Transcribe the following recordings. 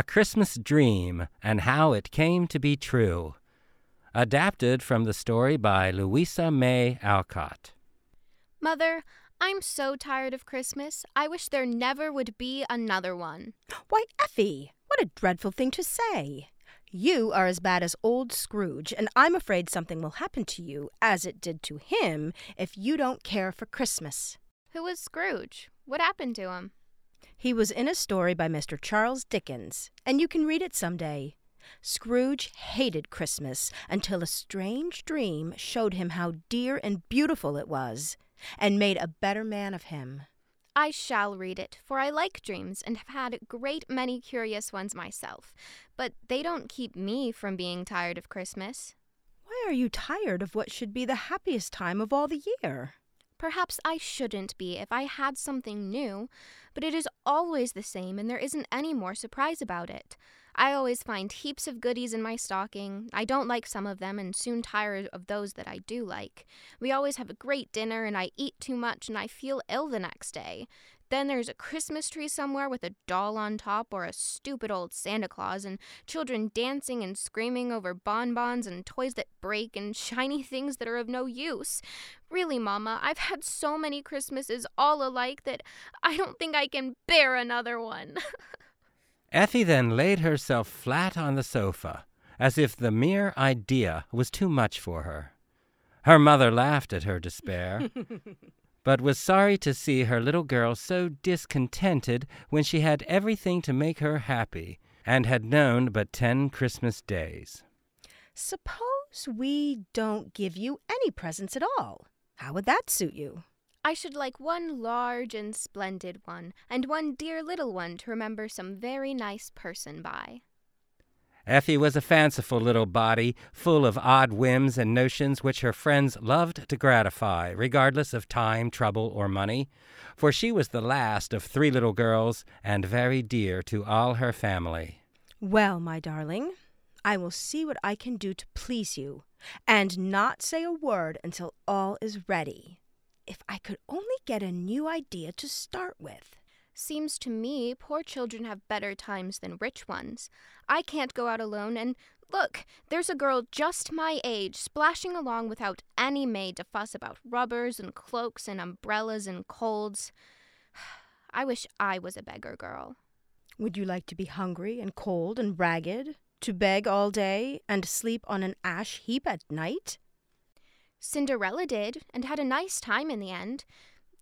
A Christmas Dream and How It Came to Be True. Adapted from the story by Louisa May Alcott. Mother, I'm so tired of Christmas. I wish there never would be another one. Why, Effie, what a dreadful thing to say. You are as bad as old Scrooge, and I'm afraid something will happen to you, as it did to him, if you don't care for Christmas. Who was Scrooge? What happened to him? He was in a story by Mr. Charles Dickens, and you can read it some day. Scrooge hated Christmas until a strange dream showed him how dear and beautiful it was, and made a better man of him. I shall read it, for I like dreams and have had a great many curious ones myself. But they don't keep me from being tired of Christmas. Why are you tired of what should be the happiest time of all the year? Perhaps I shouldn't be if I had something new, but it is always the same and there isn't any more surprise about it. I always find heaps of goodies in my stocking. I don't like some of them and soon tire of those that I do like. We always have a great dinner and I eat too much and I feel ill the next day. Then there's a Christmas tree somewhere with a doll on top or a stupid old Santa Claus and children dancing and screaming over bonbons and toys that break and shiny things that are of no use. Really, Mama, I've had so many Christmases all alike that I don't think I can bear another one. Effie then laid herself flat on the sofa, as if the mere idea was too much for her. Her mother laughed at her despair, but was sorry to see her little girl so discontented when she had everything to make her happy and had known but ten Christmas days. Suppose we don't give you any presents at all. How would that suit you? I should like one large and splendid one, and one dear little one to remember some very nice person by. Effie was a fanciful little body, full of odd whims and notions which her friends loved to gratify, regardless of time, trouble, or money, for she was the last of three little girls and very dear to all her family. Well, my darling, I will see what I can do to please you, and not say a word until all is ready. If I could only get a new idea to start with. Seems to me poor children have better times than rich ones. I can't go out alone, and look, there's a girl just my age splashing along without any maid to fuss about rubbers and cloaks and umbrellas and colds. I wish I was a beggar girl. Would you like to be hungry and cold and ragged? To beg all day and sleep on an ash heap at night? Cinderella did, and had a nice time in the end.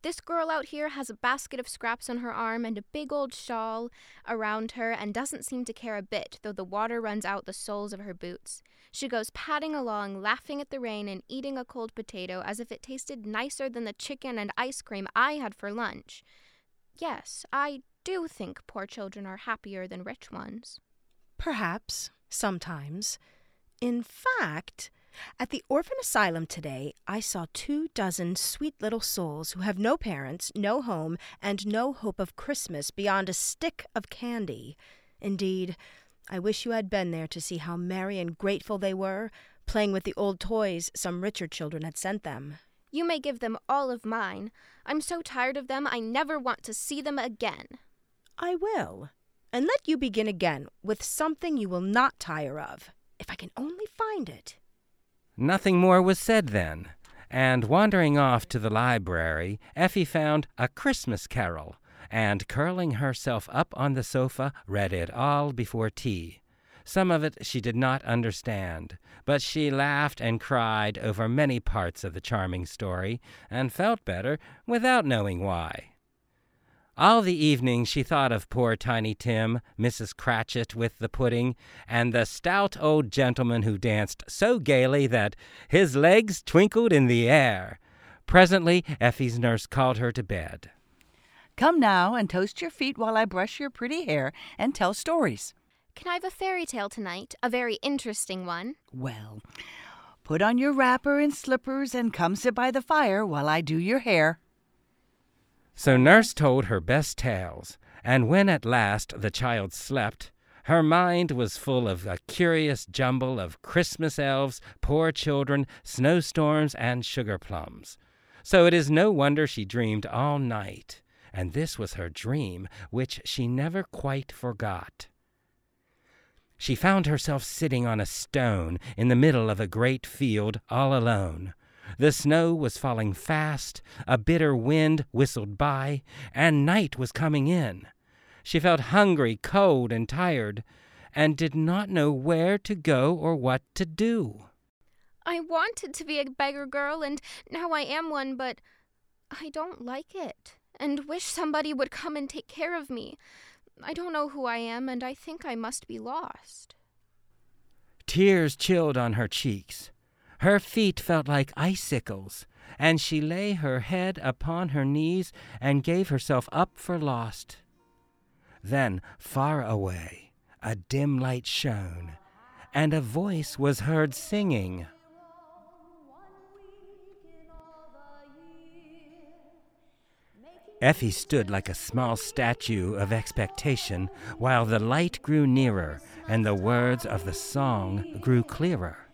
This girl out here has a basket of scraps on her arm and a big old shawl around her and doesn't seem to care a bit, though the water runs out the soles of her boots. She goes padding along, laughing at the rain and eating a cold potato as if it tasted nicer than the chicken and ice cream I had for lunch. Yes, I do think poor children are happier than rich ones. Perhaps, sometimes. In fact, at the orphan asylum today, I saw two dozen sweet little souls who have no parents, no home, and no hope of Christmas beyond a stick of candy. Indeed, I wish you had been there to see how merry and grateful they were, playing with the old toys some richer children had sent them. You may give them all of mine. I'm so tired of them, I never want to see them again. I will. And let you begin again with something you will not tire of, if I can only find it. Nothing more was said then, and wandering off to the library, Effie found A Christmas Carol, and curling herself up on the sofa, read it all before tea. Some of it she did not understand, but she laughed and cried over many parts of the charming story, and felt better without knowing why. All the evening she thought of poor Tiny Tim, Mrs. Cratchit with the pudding, and the stout old gentleman who danced so gaily that his legs twinkled in the air. Presently Effie's nurse called her to bed. Come now and toast your feet while I brush your pretty hair and tell stories. Can I have a fairy tale tonight? A very interesting one. Well, put on your wrapper and slippers and come sit by the fire while I do your hair. So Nurse told her best tales, and when at last the child slept, her mind was full of a curious jumble of Christmas elves, poor children, snowstorms, and sugar plums. So it is no wonder she dreamed all night, and this was her dream, which she never quite forgot. She found herself sitting on a stone in the middle of a great field all alone. The snow was falling fast, a bitter wind whistled by, and night was coming in. She felt hungry, cold, and tired, and did not know where to go or what to do. I wanted to be a beggar girl, and now I am one, but I don't like it, and wish somebody would come and take care of me. I don't know who I am, and I think I must be lost. Tears chilled on her cheeks. Her feet felt like icicles, and she lay her head upon her knees and gave herself up for lost. Then, far away, a dim light shone, and a voice was heard singing. Effie stood like a small statue of expectation while the light grew nearer and the words of the song grew clearer.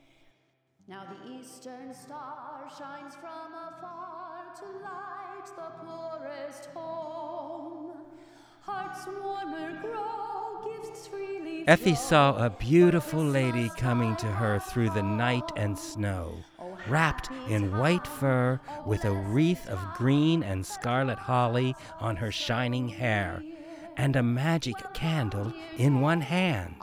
Effie saw a beautiful lady coming to her through the night and snow, wrapped in white fur with a wreath of green and scarlet holly on her shining hair, and a magic candle in one hand.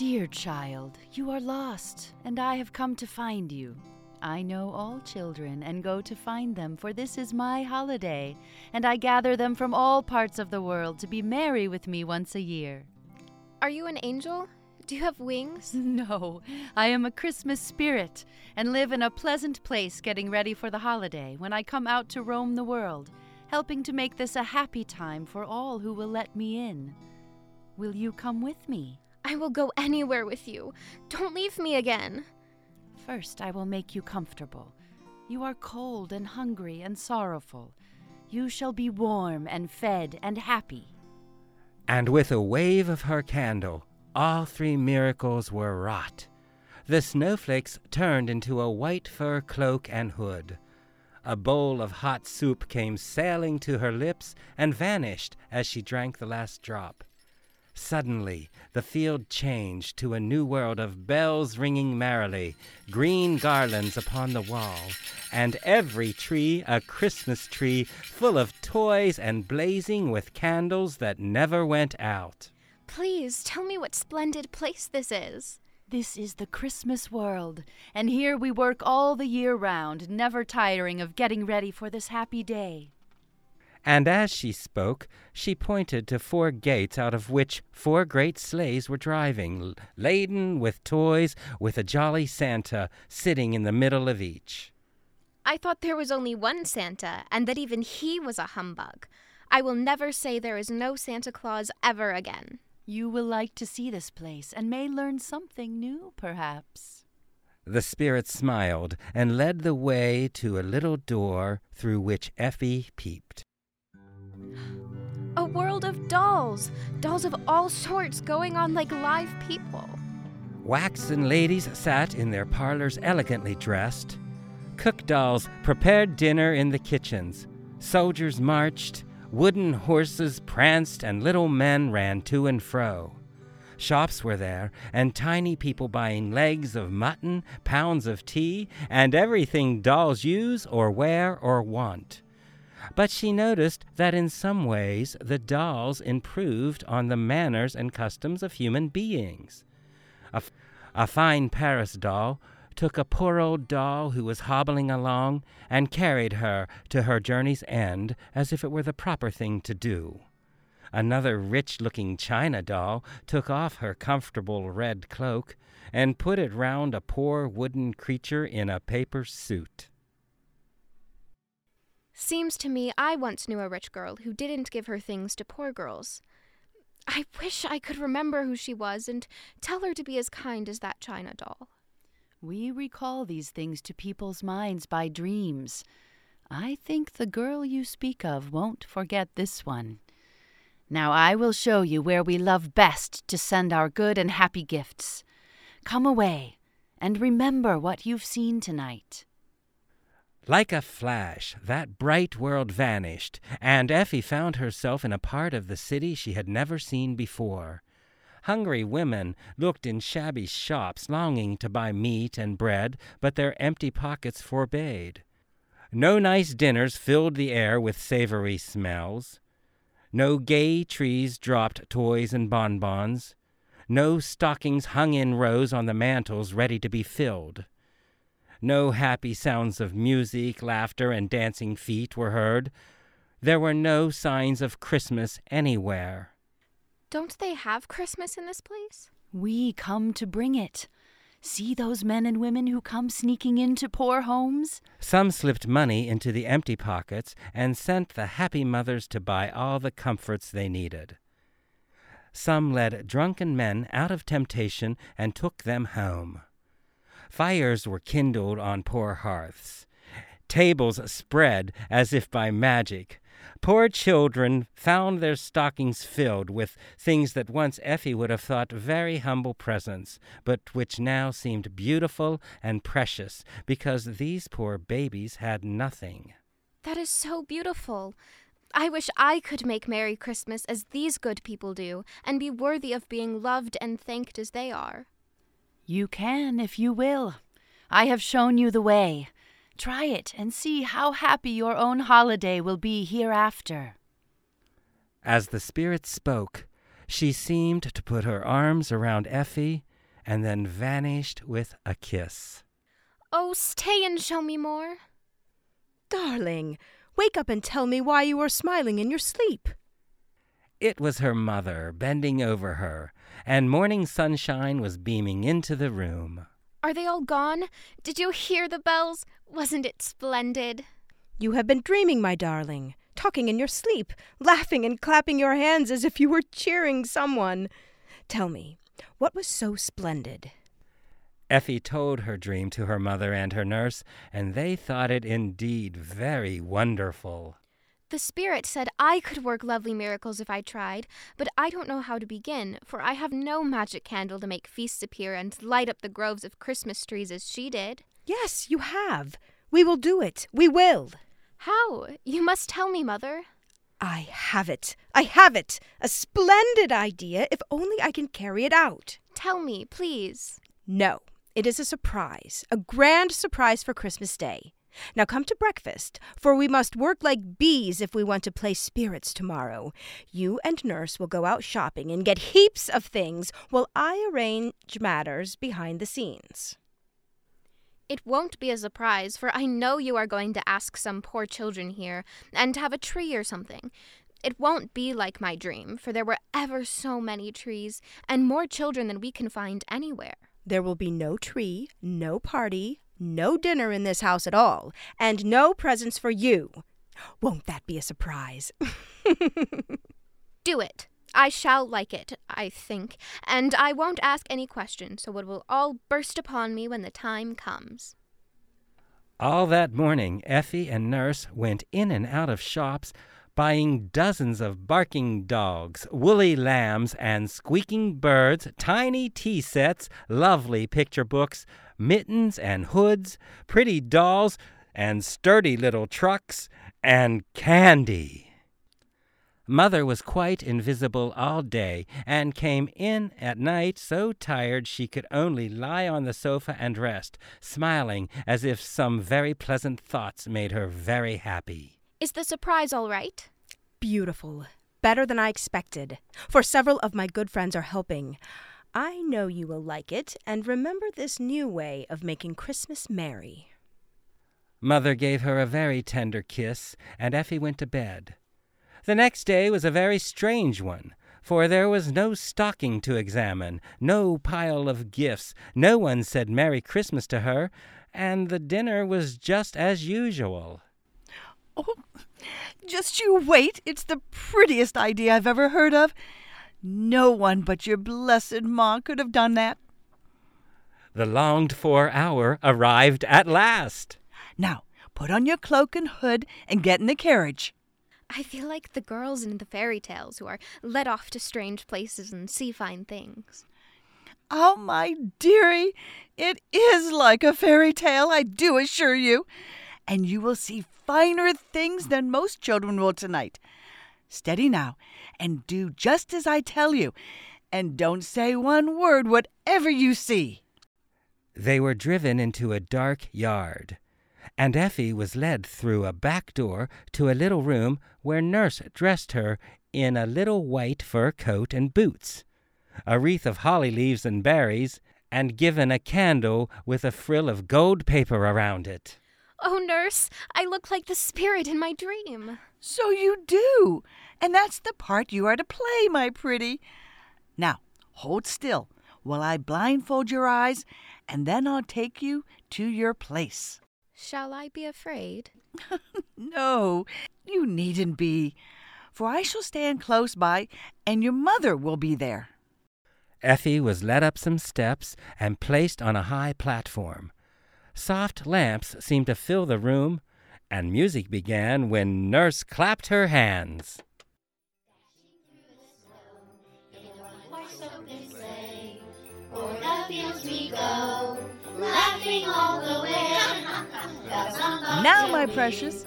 Dear child, you are lost, and I have come to find you. I know all children and go to find them, for this is my holiday, and I gather them from all parts of the world to be merry with me once a year. Are you an angel? Do you have wings? No, I am a Christmas spirit and live in a pleasant place getting ready for the holiday when I come out to roam the world, helping to make this a happy time for all who will let me in. Will you come with me? I will go anywhere with you. Don't leave me again. First, I will make you comfortable. You are cold and hungry and sorrowful. You shall be warm and fed and happy. And with a wave of her candle, all three miracles were wrought. The snowflakes turned into a white fur cloak and hood. A bowl of hot soup came sailing to her lips and vanished as she drank the last drop. Suddenly, the field changed to a new world of bells ringing merrily, green garlands upon the wall, and every tree a Christmas tree full of toys and blazing with candles that never went out. Please tell me what splendid place this is. This is the Christmas world, and here we work all the year round, never tiring of getting ready for this happy day. And as she spoke, she pointed to four gates out of which four great sleighs were driving, laden with toys, with a jolly Santa sitting in the middle of each. I thought there was only one Santa, and that even he was a humbug. I will never say there is no Santa Claus ever again. You will like to see this place and may learn something new, perhaps. The spirit smiled and led the way to a little door through which Effie peeped. A world of dolls! Dolls of all sorts going on like live people. Waxen ladies sat in their parlors elegantly dressed. Cook dolls prepared dinner in the kitchens. Soldiers marched. Wooden horses pranced, and little men ran to and fro. Shops were there, and tiny people buying legs of mutton, pounds of tea, and everything dolls use or wear or want. But she noticed that in some ways the dolls improved on the manners and customs of human beings. A, f- a fine Paris doll took a poor old doll who was hobbling along and carried her to her journey's end as if it were the proper thing to do. Another rich looking china doll took off her comfortable red cloak and put it round a poor wooden creature in a paper suit. Seems to me I once knew a rich girl who didn't give her things to poor girls. I wish I could remember who she was and tell her to be as kind as that china doll. We recall these things to people's minds by dreams. I think the girl you speak of won't forget this one. Now I will show you where we love best to send our good and happy gifts. Come away, and remember what you've seen tonight. Like a flash, that bright world vanished, and Effie found herself in a part of the city she had never seen before. Hungry women looked in shabby shops, longing to buy meat and bread, but their empty pockets forbade. No nice dinners filled the air with savory smells. No gay trees dropped toys and bonbons. No stockings hung in rows on the mantels ready to be filled. No happy sounds of music, laughter, and dancing feet were heard. There were no signs of Christmas anywhere. Don't they have Christmas in this place? We come to bring it. See those men and women who come sneaking into poor homes? Some slipped money into the empty pockets and sent the happy mothers to buy all the comforts they needed. Some led drunken men out of temptation and took them home. Fires were kindled on poor hearths. Tables spread as if by magic. Poor children found their stockings filled with things that once Effie would have thought very humble presents, but which now seemed beautiful and precious because these poor babies had nothing. That is so beautiful. I wish I could make Merry Christmas as these good people do, and be worthy of being loved and thanked as they are. You can if you will. I have shown you the way. Try it and see how happy your own holiday will be hereafter. As the Spirit spoke, she seemed to put her arms around Effie and then vanished with a kiss. Oh, stay and show me more. Darling, wake up and tell me why you are smiling in your sleep. It was her mother bending over her, and morning sunshine was beaming into the room. Are they all gone? Did you hear the bells? Wasn't it splendid? You have been dreaming, my darling, talking in your sleep, laughing and clapping your hands as if you were cheering someone. Tell me, what was so splendid? Effie told her dream to her mother and her nurse, and they thought it indeed very wonderful. The Spirit said I could work lovely miracles if I tried, but I don't know how to begin, for I have no magic candle to make feasts appear and light up the groves of Christmas trees as she did. Yes, you have. We will do it. We will. How? You must tell me, Mother. I have it. I have it. A splendid idea if only I can carry it out. Tell me, please. No, it is a surprise, a grand surprise for Christmas Day. Now come to breakfast, for we must work like bees if we want to play spirits tomorrow. You and Nurse will go out shopping and get heaps of things while I arrange matters behind the scenes. It won't be a surprise, for I know you are going to ask some poor children here and have a tree or something. It won't be like my dream, for there were ever so many trees and more children than we can find anywhere. There will be no tree, no party, no dinner in this house at all, and no presents for you. Won't that be a surprise? Do it. I shall like it, I think, and I won't ask any questions, so it will all burst upon me when the time comes. All that morning, Effie and Nurse went in and out of shops, buying dozens of barking dogs, woolly lambs, and squeaking birds, tiny tea sets, lovely picture books, mittens and hoods, pretty dolls, and sturdy little trucks, and candy. Mother was quite invisible all day and came in at night so tired she could only lie on the sofa and rest, smiling as if some very pleasant thoughts made her very happy. Is the surprise all right? Beautiful. Better than I expected. For several of my good friends are helping. I know you will like it, and remember this new way of making Christmas merry. Mother gave her a very tender kiss, and Effie went to bed. The next day was a very strange one, for there was no stocking to examine, no pile of gifts, no one said Merry Christmas to her, and the dinner was just as usual. Oh, just you wait. It's the prettiest idea I've ever heard of. No one but your blessed ma could have done that. The longed for hour arrived at last. Now, put on your cloak and hood and get in the carriage. I feel like the girls in the fairy tales who are led off to strange places and see fine things. Oh, my dearie, It is like a fairy tale, I do assure you. And you will see finer things than most children will tonight. Steady now, and do just as I tell you, and don't say one word whatever you see. They were driven into a dark yard, and Effie was led through a back door to a little room where Nurse dressed her in a little white fur coat and boots, a wreath of holly leaves and berries, and given a candle with a frill of gold paper around it. Oh, nurse, I look like the spirit in my dream. So you do, and that's the part you are to play, my pretty. Now, hold still while I blindfold your eyes, and then I'll take you to your place. Shall I be afraid? No, you needn't be, for I shall stand close by, and your mother will be there. Effie was led up some steps and placed on a high platform. Soft lamps seemed to fill the room, and music began when Nurse clapped her hands. Go, laughing all the way. Bells on the Now, my precious,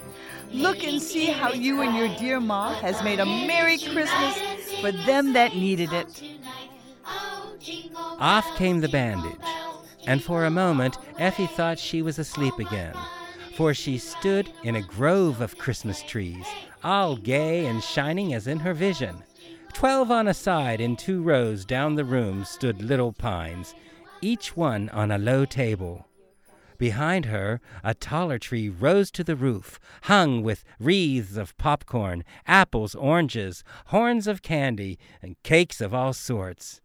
look and see how you and your dear Ma has made a Merry Christmas for them that needed it. Off came the bandage, and for a moment Effie thought she was asleep again, for she stood in a grove of Christmas trees, all gay and shining as in her vision. Twelve on a side in two rows down the room stood little pines, each one on a low table. Behind her, a taller tree rose to the roof, hung with wreaths of popcorn, apples, oranges, horns of candy, and cakes of all sorts.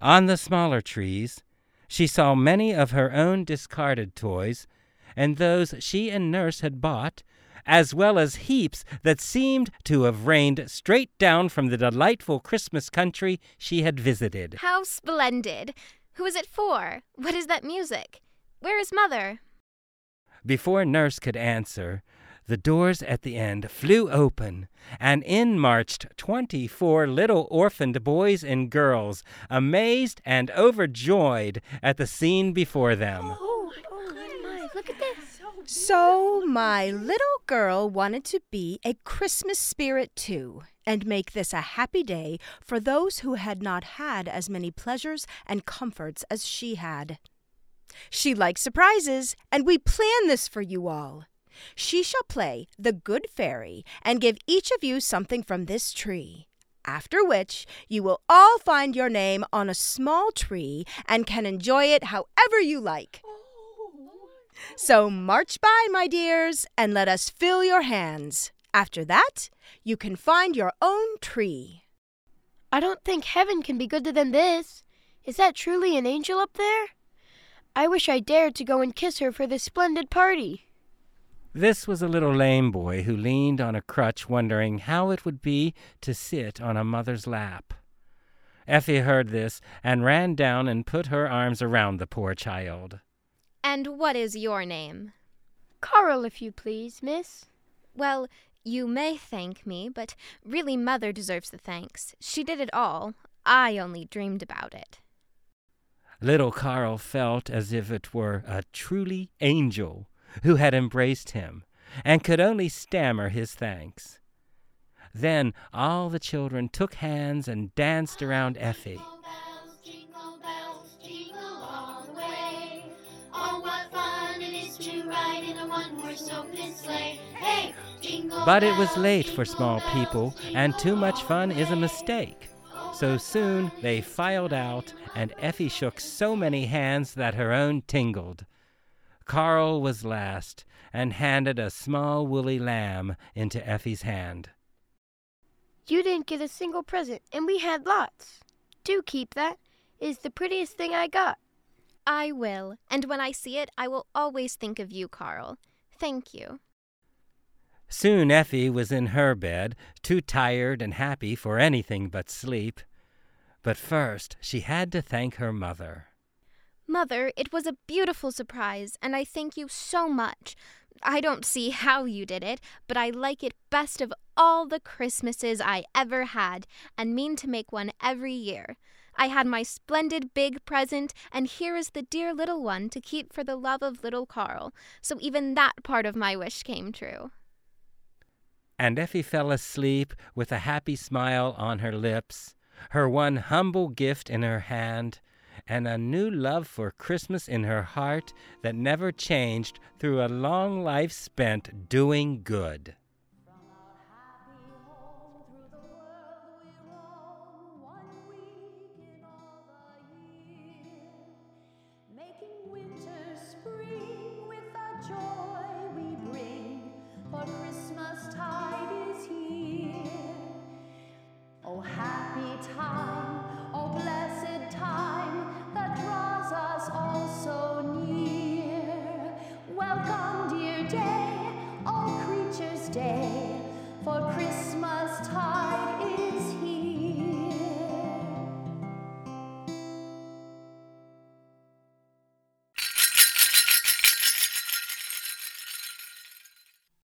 On the smaller trees, she saw many of her own discarded toys, and those she and Nurse had bought, as well as heaps that seemed to have rained straight down from the delightful Christmas country she had visited. How splendid! Who is it for? What is that music? Where is Mother? Before Nurse could answer, the doors at the end flew open, and in marched twenty four little orphaned boys and girls, amazed and overjoyed at the scene before them. Oh, oh my, look at this. So, my little girl wanted to be a Christmas spirit too, and make this a happy day for those who had not had as many pleasures and comforts as she had. She likes surprises, and we plan this for you all. She shall play the Good Fairy and give each of you something from this tree. After which, you will all find your name on a small tree and can enjoy it however you like. Oh, so march by, my dears, and let us fill your hands. After that, you can find your own tree. I don't think heaven can be gooder than this. Is that truly an angel up there? I wish I dared to go and kiss her for this splendid party. This was a little lame boy who leaned on a crutch, wondering how it would be to sit on a mother's lap. Effie heard this and ran down and put her arms around the poor child. And what is your name? Carl, if you please, miss. Well, you may thank me, but really Mother deserves the thanks. She did it all. I only dreamed about it. Little Carl felt as if it were a truly angel who had embraced him, and could only stammer his thanks. Then all the children took hands and danced around Effie. But it was late for small bells, people, and too much fun is a mistake. So soon they filed out, and Effie shook so many hands that her own tingled. Carl was last, and handed a small woolly lamb into Effie's hand. You didn't get a single present, and we had lots. Do keep that. It's the prettiest thing I got. I will, and when I see it, I will always think of you, Carl. Thank you. Soon Effie was in her bed, too tired and happy for anything but sleep. But first she had to thank her mother. Mother, it was a beautiful surprise, and I thank you so much. I don't see how you did it, but I like it best of all the Christmases I ever had, and mean to make one every year. I had my splendid big present, and here is the dear little one to keep for the love of little Carl. So even that part of my wish came true. And Effie fell asleep with a happy smile on her lips, her one humble gift in her hand, and a new love for Christmas in her heart that never changed through a long life spent doing good.